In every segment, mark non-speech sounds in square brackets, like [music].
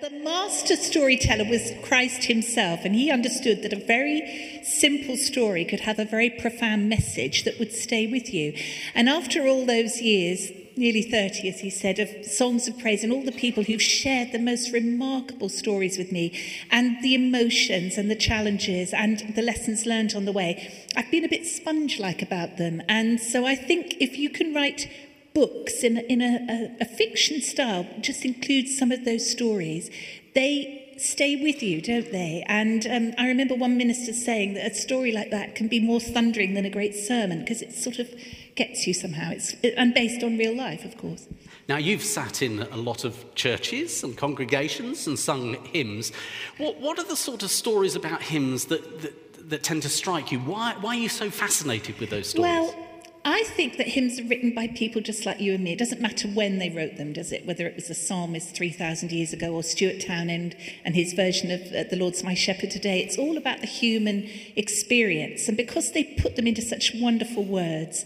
The master storyteller was Christ himself, and he understood that a very simple story could have a very profound message that would stay with you. And after all those years, nearly 30, as he said, of songs of praise and all the people who've shared the most remarkable stories with me and the emotions and the challenges and the lessons learned on the way, I've been a bit sponge like about them. And so I think if you can write books in, in a, a, a fiction style, just include some of those stories, they stay with you, don't they? And um, I remember one minister saying that a story like that can be more thundering than a great sermon because it sort of gets you somehow. It's and based on real life, of course. Now, you've sat in a lot of churches and congregations and sung hymns. What, what are the sort of stories about hymns that, that, that tend to strike you? Why, why are you so fascinated with those stories? Well, I think that hymns are written by people just like you and me. It doesn't matter when they wrote them, does it? Whether it was a psalmist 3,000 years ago or Stuart Townend and his version of uh, The Lord's My Shepherd today. It's all about the human experience. And because they put them into such wonderful words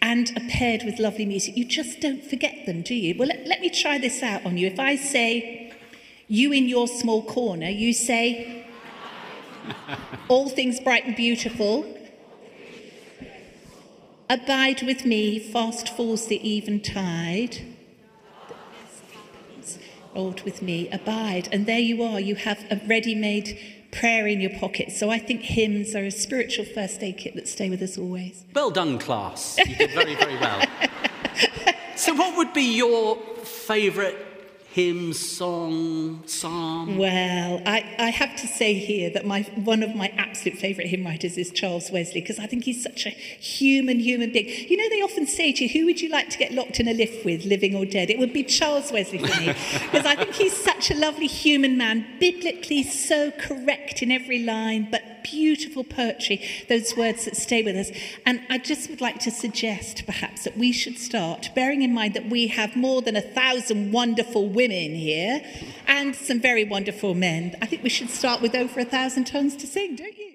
and are paired with lovely music, you just don't forget them, do you? Well, let, let me try this out on you. If I say, you in your small corner, you say, all things bright and beautiful Abide with me, fast falls the eventide. Lord, with me, abide. And there you are, you have a ready made prayer in your pocket. So I think hymns are a spiritual first aid kit that stay with us always. Well done, class. You did very, very well. [laughs] so, what would be your favourite hymn, song, psalm? Well, I, I have to say here that my one of my absolute favourite hymn writers is Charles Wesley because I think he's such a human, human being. You know, they often say to you, who would you like to get locked in a lift with, living or dead? It would be Charles Wesley for me [laughs] because I think he's such a lovely human man, biblically so correct in every line, but beautiful poetry, those words that stay with us. And I just would like to suggest perhaps that we should start, bearing in mind that we have more than a thousand wonderful women here and some very wonderful men. I think we should start with O for a thousand tongues to sing, don't you?